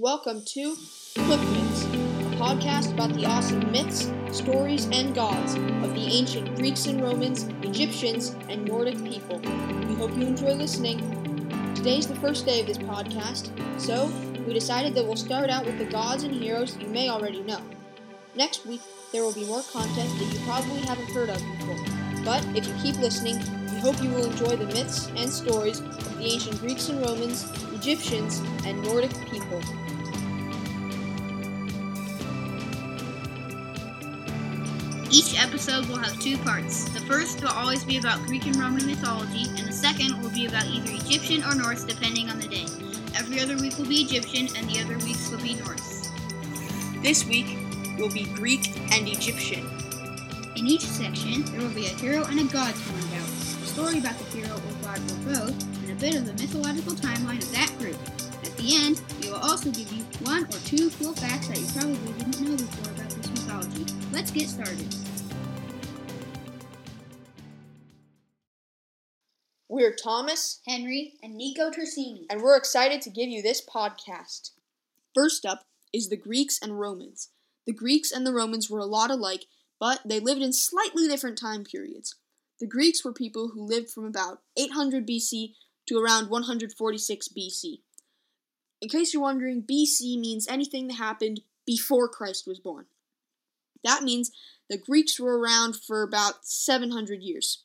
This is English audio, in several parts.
Welcome to Quick Myths, a podcast about the awesome myths, stories, and gods of the ancient Greeks and Romans, Egyptians, and Nordic people. We hope you enjoy listening. Today's the first day of this podcast, so we decided that we'll start out with the gods and heroes you may already know. Next week, there will be more content that you probably haven't heard of before. But if you keep listening, we hope you will enjoy the myths and stories of the ancient Greeks and Romans, Egyptians, and Nordic people. Each episode will have two parts. The first will always be about Greek and Roman mythology, and the second will be about either Egyptian or Norse depending on the day. Every other week will be Egyptian, and the other weeks will be Norse. This week will be Greek and Egyptian. In each section, there will be a hero and a god to learn about, a story about the hero or god or both, and a bit of the mythological timeline of that group. At the end, we will also give you one or two cool facts that you probably didn't know before about this mythology. Let's get started. We're Thomas, Henry and Nico Tersini. and we're excited to give you this podcast. First up is the Greeks and Romans. The Greeks and the Romans were a lot alike, but they lived in slightly different time periods. The Greeks were people who lived from about 800 BC to around 146 BC. In case you're wondering, BC means anything that happened before Christ was born. That means the Greeks were around for about 700 years.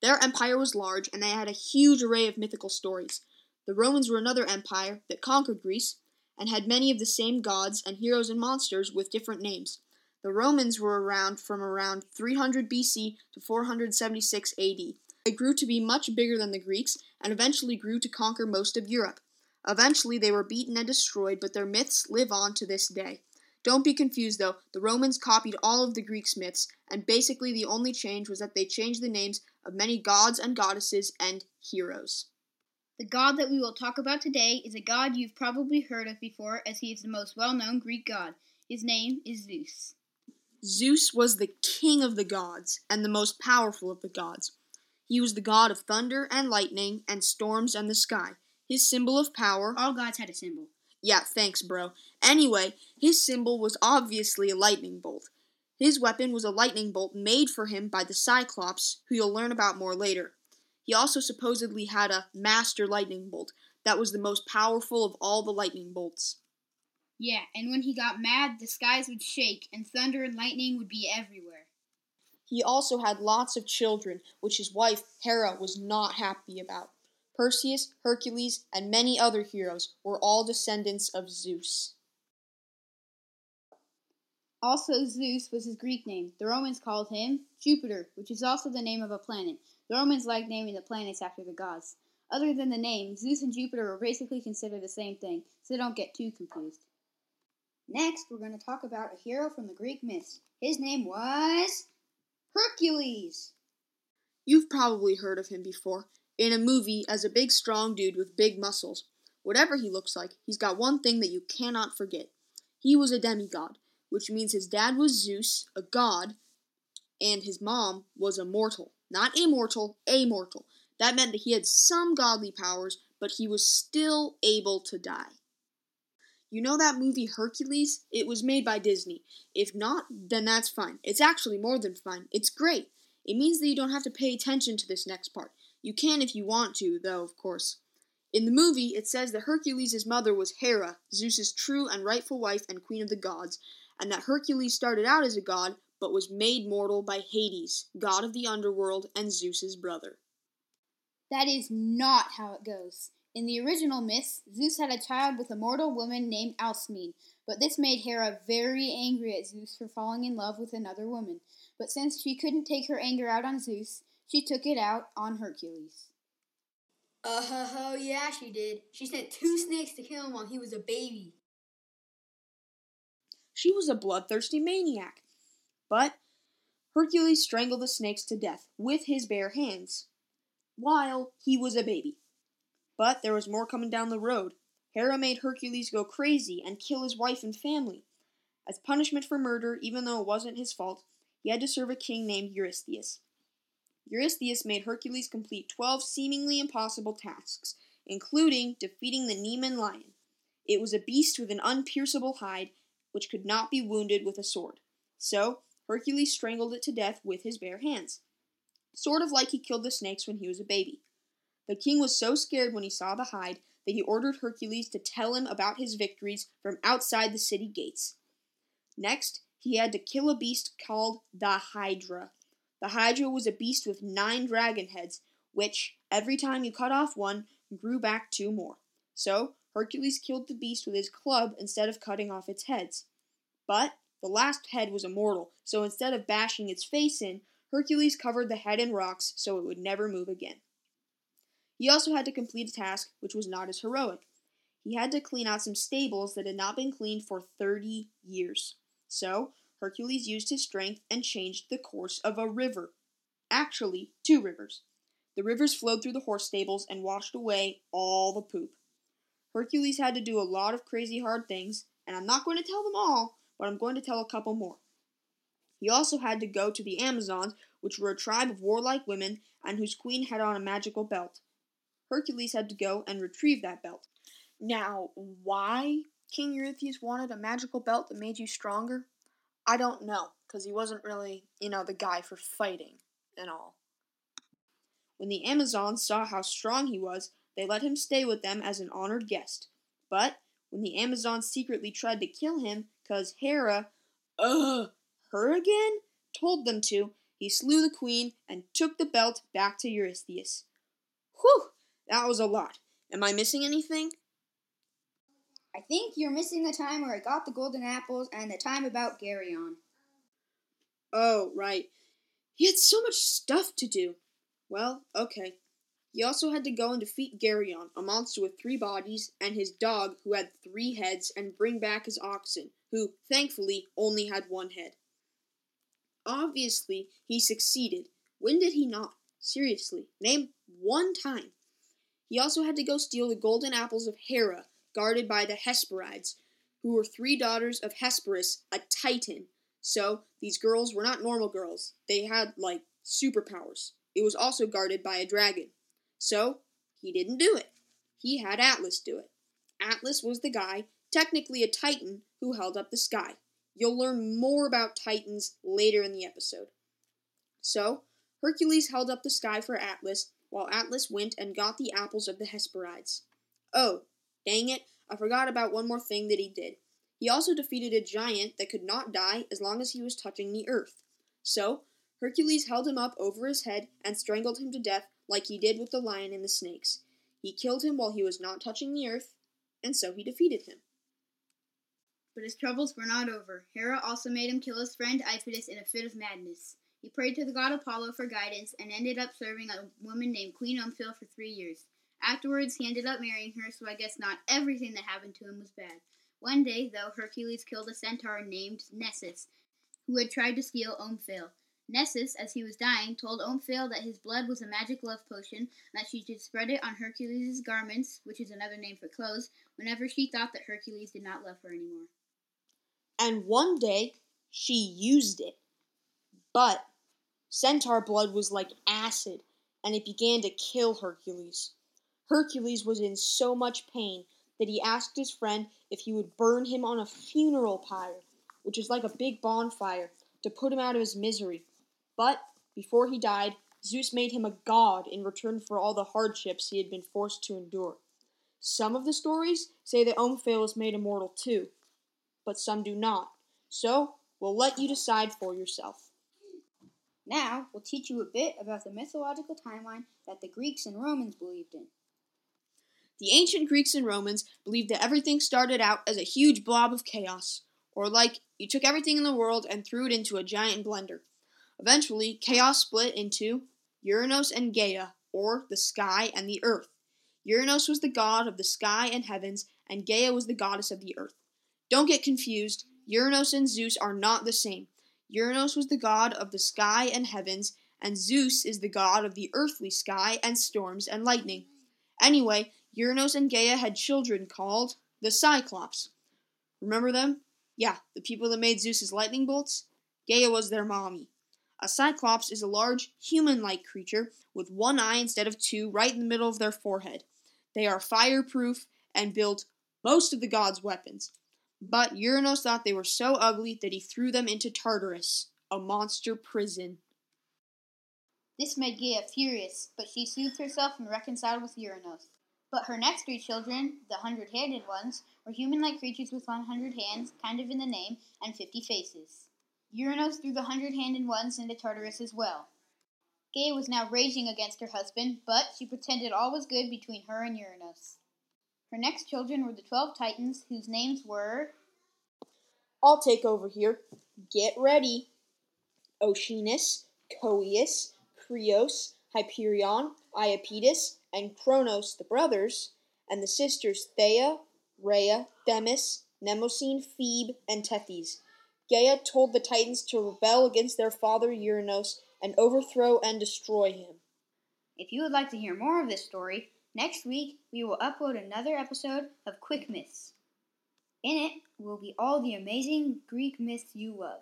Their empire was large, and they had a huge array of mythical stories. The Romans were another empire that conquered Greece and had many of the same gods and heroes and monsters with different names. The Romans were around from around 300 BC to 476 AD. They grew to be much bigger than the Greeks and eventually grew to conquer most of Europe. Eventually, they were beaten and destroyed, but their myths live on to this day. Don't be confused though, the Romans copied all of the Greeks' myths, and basically the only change was that they changed the names of many gods and goddesses and heroes. The god that we will talk about today is a god you've probably heard of before, as he is the most well known Greek god. His name is Zeus. Zeus was the king of the gods and the most powerful of the gods. He was the god of thunder and lightning and storms and the sky. His symbol of power. All gods had a symbol. Yeah, thanks, bro. Anyway, his symbol was obviously a lightning bolt. His weapon was a lightning bolt made for him by the Cyclops, who you'll learn about more later. He also supposedly had a master lightning bolt that was the most powerful of all the lightning bolts. Yeah, and when he got mad, the skies would shake, and thunder and lightning would be everywhere. He also had lots of children, which his wife Hera was not happy about. Perseus, Hercules, and many other heroes were all descendants of Zeus. Also, Zeus was his Greek name. The Romans called him Jupiter, which is also the name of a planet. The Romans liked naming the planets after the gods. Other than the name, Zeus and Jupiter were basically considered the same thing, so don't get too confused. Next, we're going to talk about a hero from the Greek myths. His name was Hercules. You've probably heard of him before, in a movie as a big strong dude with big muscles. Whatever he looks like, he's got one thing that you cannot forget. He was a demigod, which means his dad was Zeus, a god, and his mom was a mortal. Not immortal, a mortal. That meant that he had some godly powers, but he was still able to die. You know that movie Hercules? It was made by Disney. If not, then that's fine. It's actually more than fine. It's great. It means that you don't have to pay attention to this next part. You can if you want to, though, of course. In the movie, it says that Hercules' mother was Hera, Zeus's true and rightful wife and queen of the gods, and that Hercules started out as a god, but was made mortal by Hades, god of the underworld and Zeus's brother. That is not how it goes. In the original myths, Zeus had a child with a mortal woman named Alcmene, but this made Hera very angry at Zeus for falling in love with another woman. But since she couldn't take her anger out on Zeus, she took it out on Hercules. Uh oh, yeah, she did. She sent two snakes to kill him while he was a baby. She was a bloodthirsty maniac. But Hercules strangled the snakes to death with his bare hands while he was a baby. But there was more coming down the road. Hera made Hercules go crazy and kill his wife and family. As punishment for murder, even though it wasn't his fault, he had to serve a king named Eurystheus. Eurystheus made Hercules complete 12 seemingly impossible tasks, including defeating the Nemean lion. It was a beast with an unpierceable hide, which could not be wounded with a sword. So Hercules strangled it to death with his bare hands, sort of like he killed the snakes when he was a baby. The king was so scared when he saw the hide that he ordered Hercules to tell him about his victories from outside the city gates. Next, he had to kill a beast called the Hydra. The Hydra was a beast with nine dragon heads, which, every time you cut off one, grew back two more. So, Hercules killed the beast with his club instead of cutting off its heads. But the last head was immortal, so instead of bashing its face in, Hercules covered the head in rocks so it would never move again. He also had to complete a task which was not as heroic. He had to clean out some stables that had not been cleaned for 30 years. So, Hercules used his strength and changed the course of a river. Actually, two rivers. The rivers flowed through the horse stables and washed away all the poop. Hercules had to do a lot of crazy hard things, and I'm not going to tell them all, but I'm going to tell a couple more. He also had to go to the Amazons, which were a tribe of warlike women and whose queen had on a magical belt. Hercules had to go and retrieve that belt. Now, why King Eurystheus wanted a magical belt that made you stronger? I don't know, because he wasn't really, you know, the guy for fighting and all. When the Amazons saw how strong he was, they let him stay with them as an honored guest. But when the Amazons secretly tried to kill him, because Hera, ugh, her again, told them to, he slew the queen and took the belt back to Eurystheus. Whew, that was a lot. Am I missing anything? I think you're missing the time where I got the golden apples and the time about Geryon. Oh, right. He had so much stuff to do. Well, okay. He also had to go and defeat Geryon, a monster with three bodies, and his dog, who had three heads, and bring back his oxen, who, thankfully, only had one head. Obviously, he succeeded. When did he not? Seriously, name one time. He also had to go steal the golden apples of Hera, guarded by the Hesperides, who were three daughters of Hesperus, a titan. So, these girls were not normal girls. They had, like, superpowers. It was also guarded by a dragon. So, he didn't do it. He had Atlas do it. Atlas was the guy, technically a titan, who held up the sky. You'll learn more about titans later in the episode. So, Hercules held up the sky for Atlas, while Atlas went and got the apples of the Hesperides. Oh, dang it, I forgot about one more thing that he did. He also defeated a giant that could not die as long as he was touching the earth. So, Hercules held him up over his head and strangled him to death like he did with the lion and the snakes. He killed him while he was not touching the earth, and so he defeated him. But his troubles were not over. Hera also made him kill his friend Iphitus in a fit of madness. He prayed to the god Apollo for guidance and ended up serving a woman named Queen Omphale for three years. Afterwards, he ended up marrying her, so I guess not everything that happened to him was bad. One day, though, Hercules killed a centaur named Nessus, who had tried to steal Omphale. Nessus, as he was dying, told Omphale that his blood was a magic love potion and that she should spread it on Hercules' garments, which is another name for clothes, whenever she thought that Hercules did not love her anymore. And one day, she used it. But centaur blood was like acid, and it began to kill Hercules. Hercules was in so much pain that he asked his friend if he would burn him on a funeral pyre, which is like a big bonfire, to put him out of his misery. But before he died, Zeus made him a god in return for all the hardships he had been forced to endure. Some of the stories say that Omphale was made immortal too, but some do not. So, we'll let you decide for yourself. Now, we'll teach you a bit about the mythological timeline that the Greeks and Romans believed in. The ancient Greeks and Romans believed that everything started out as a huge blob of chaos, or like you took everything in the world and threw it into a giant blender. Eventually, chaos split into Uranos and Gaia, or the sky and the earth. Uranos was the god of the sky and heavens, and Gaia was the goddess of the earth. Don't get confused, Uranos and Zeus are not the same. Uranos was the god of the sky and heavens, and Zeus is the god of the earthly sky and storms and lightning. Anyway, Uranos and Gaia had children called the Cyclops. Remember them? Yeah, the people that made Zeus's lightning bolts? Gaia was their mommy. A Cyclops is a large, human like creature with one eye instead of two right in the middle of their forehead. They are fireproof and built most of the gods' weapons. But Uranos thought they were so ugly that he threw them into Tartarus, a monster prison. This made Gaia furious, but she soothed herself and reconciled with Uranos. But her next three children, the hundred handed ones, were human like creatures with 100 hands, kind of in the name, and 50 faces. Uranos threw the hundred handed ones into Tartarus as well. Gaia was now raging against her husband, but she pretended all was good between her and Uranos. Her next children were the twelve Titans, whose names were. I'll take over here. Get ready. Oceanus, Coeus, Creos, Hyperion, Iapetus, and Kronos, the brothers, and the sisters Thea, Rhea, Themis, Mnemosyne, Phoebe, and Tethys. Gaia told the Titans to rebel against their father Uranos and overthrow and destroy him. If you would like to hear more of this story, next week we will upload another episode of Quick Myths. In it will be all the amazing Greek myths you love.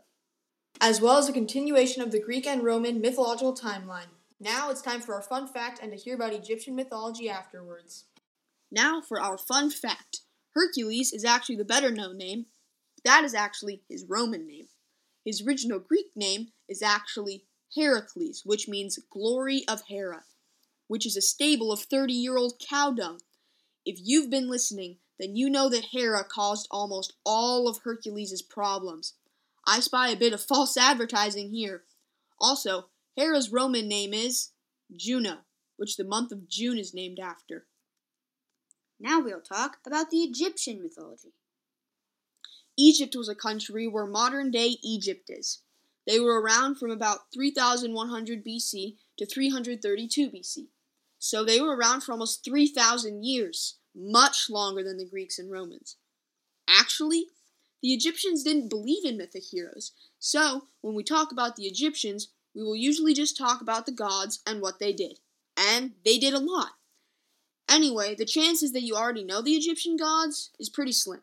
As well as a continuation of the Greek and Roman mythological timeline. Now it's time for our fun fact and to hear about Egyptian mythology afterwards. Now for our fun fact Hercules is actually the better known name. That is actually his Roman name. His original Greek name is actually Heracles, which means glory of Hera, which is a stable of 30 year old cow dung. If you've been listening, then you know that Hera caused almost all of Hercules' problems. I spy a bit of false advertising here. Also, Hera's Roman name is Juno, which the month of June is named after. Now we'll talk about the Egyptian mythology. Egypt was a country where modern day Egypt is. They were around from about 3100 BC to 332 BC. So they were around for almost 3,000 years, much longer than the Greeks and Romans. Actually, the Egyptians didn't believe in mythic heroes, so when we talk about the Egyptians, we will usually just talk about the gods and what they did. And they did a lot. Anyway, the chances that you already know the Egyptian gods is pretty slim.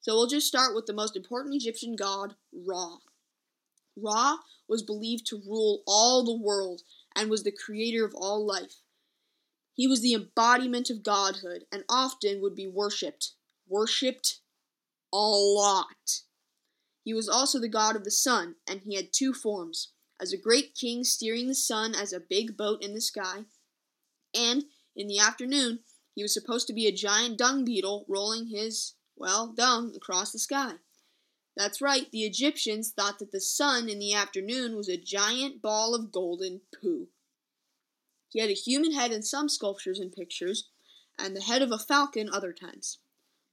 So we'll just start with the most important Egyptian god, Ra. Ra was believed to rule all the world and was the creator of all life. He was the embodiment of godhood and often would be worshipped. Worshipped a lot. He was also the god of the sun, and he had two forms as a great king steering the sun as a big boat in the sky, and in the afternoon he was supposed to be a giant dung beetle rolling his, well, dung across the sky. That's right, the Egyptians thought that the sun in the afternoon was a giant ball of golden poo. He had a human head in some sculptures and pictures, and the head of a falcon other times.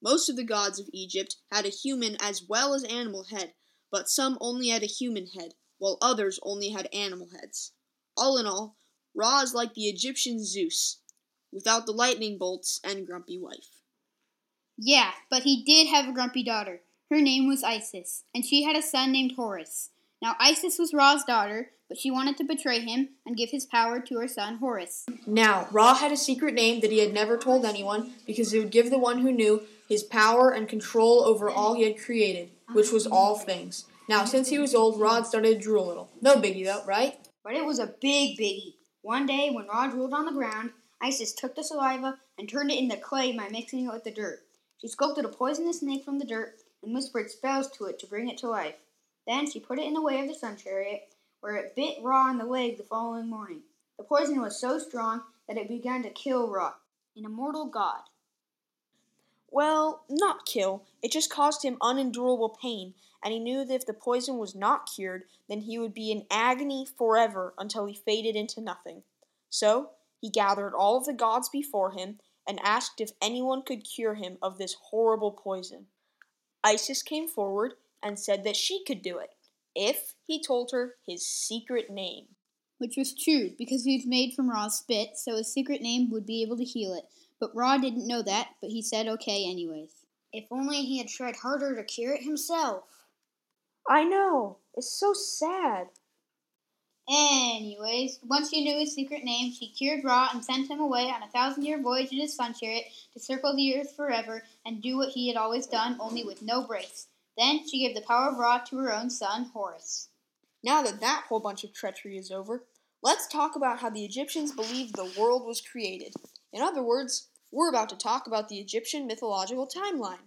Most of the gods of Egypt had a human as well as animal head, but some only had a human head, while others only had animal heads. All in all, Ra is like the Egyptian Zeus, without the lightning bolts and grumpy wife. Yeah, but he did have a grumpy daughter. Her name was Isis, and she had a son named Horus. Now, Isis was Ra's daughter, but she wanted to betray him and give his power to her son Horus. Now, Ra had a secret name that he had never told anyone because it would give the one who knew his power and control over all he had created, which was all things. Now, since he was old, Ra started to drool a little. No biggie, though, right? But it was a big biggie. One day, when Ra drooled on the ground, Isis took the saliva and turned it into clay by mixing it with the dirt. She sculpted a poisonous snake from the dirt and whispered spells to it to bring it to life. Then she put it in the way of the sun chariot, where it bit Ra in the leg the following morning. The poison was so strong that it began to kill Ra, an immortal god. Well, not kill. It just caused him unendurable pain, and he knew that if the poison was not cured, then he would be in agony forever until he faded into nothing. So he gathered all of the gods before him and asked if anyone could cure him of this horrible poison. Isis came forward and said that she could do it, if he told her his secret name. Which was true, because he was made from Ra's spit, so his secret name would be able to heal it. But Ra didn't know that, but he said okay anyways. If only he had tried harder to cure it himself. I know. It's so sad. Anyways, once she knew his secret name, she cured Ra and sent him away on a thousand year voyage in his sun chariot to circle the earth forever and do what he had always done, only with no breaks. Then she gave the power of Ra to her own son, Horus. Now that that whole bunch of treachery is over, let's talk about how the Egyptians believed the world was created. In other words, We're about to talk about the Egyptian mythological timeline.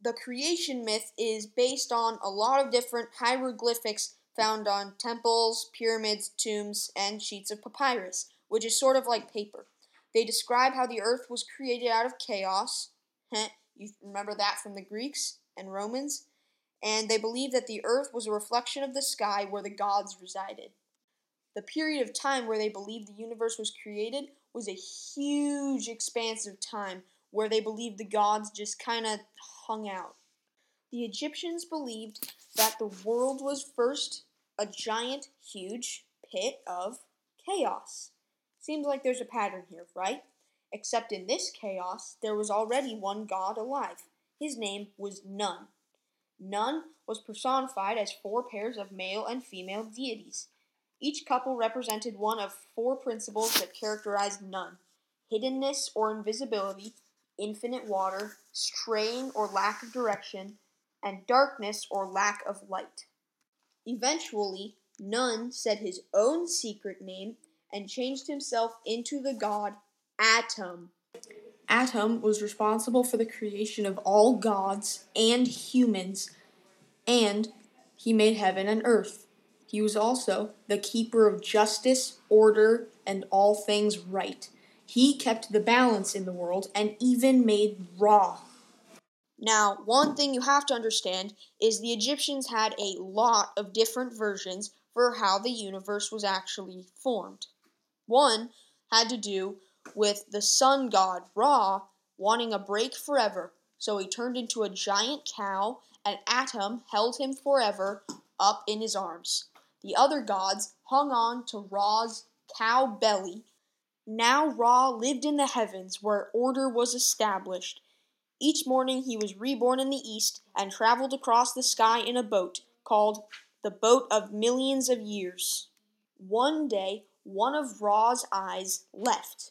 The creation myth is based on a lot of different hieroglyphics found on temples, pyramids, tombs, and sheets of papyrus, which is sort of like paper. They describe how the earth was created out of chaos. you remember that from the Greeks and Romans? And they believe that the earth was a reflection of the sky where the gods resided. The period of time where they believed the universe was created was a huge expanse of time where they believed the gods just kind of hung out. The Egyptians believed that the world was first a giant, huge pit of chaos. Seems like there's a pattern here, right? Except in this chaos, there was already one god alive. His name was Nun. Nun was personified as four pairs of male and female deities. Each couple represented one of four principles that characterized Nun hiddenness or invisibility, infinite water, straying or lack of direction, and darkness or lack of light. Eventually, Nun said his own secret name and changed himself into the god Atum. Atum was responsible for the creation of all gods and humans, and he made heaven and earth. He was also the keeper of justice, order, and all things right. He kept the balance in the world and even made Ra, now, one thing you have to understand is the Egyptians had a lot of different versions for how the universe was actually formed. One had to do with the sun god Ra wanting a break forever, so he turned into a giant cow and Atum held him forever up in his arms. The other gods hung on to Ra's cow belly. Now Ra lived in the heavens where order was established each morning he was reborn in the east and traveled across the sky in a boat called the Boat of Millions of Years. One day, one of Ra's eyes left.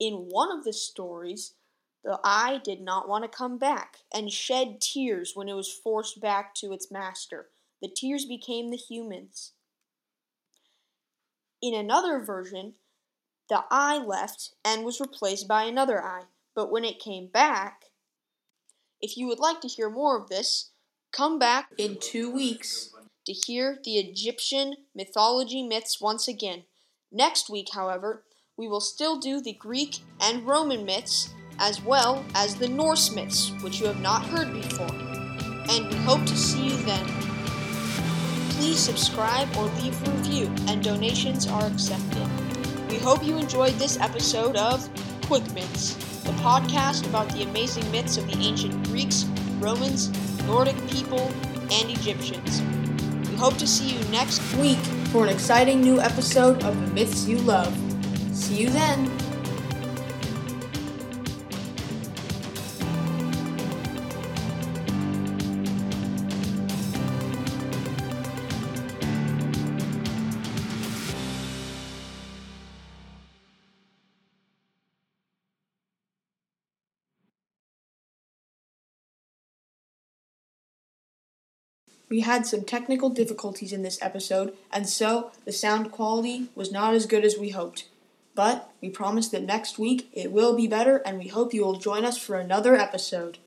In one of the stories, the eye did not want to come back and shed tears when it was forced back to its master. The tears became the humans. In another version, the eye left and was replaced by another eye, but when it came back, if you would like to hear more of this, come back in two weeks to hear the Egyptian mythology myths once again. Next week, however, we will still do the Greek and Roman myths as well as the Norse myths, which you have not heard before. And we hope to see you then. Please subscribe or leave a review, and donations are accepted. We hope you enjoyed this episode of Quick Myths the podcast about the amazing myths of the ancient Greeks, Romans, Nordic people, and Egyptians. We hope to see you next week for an exciting new episode of The Myths You Love. See you then! We had some technical difficulties in this episode, and so the sound quality was not as good as we hoped. But we promise that next week it will be better, and we hope you will join us for another episode.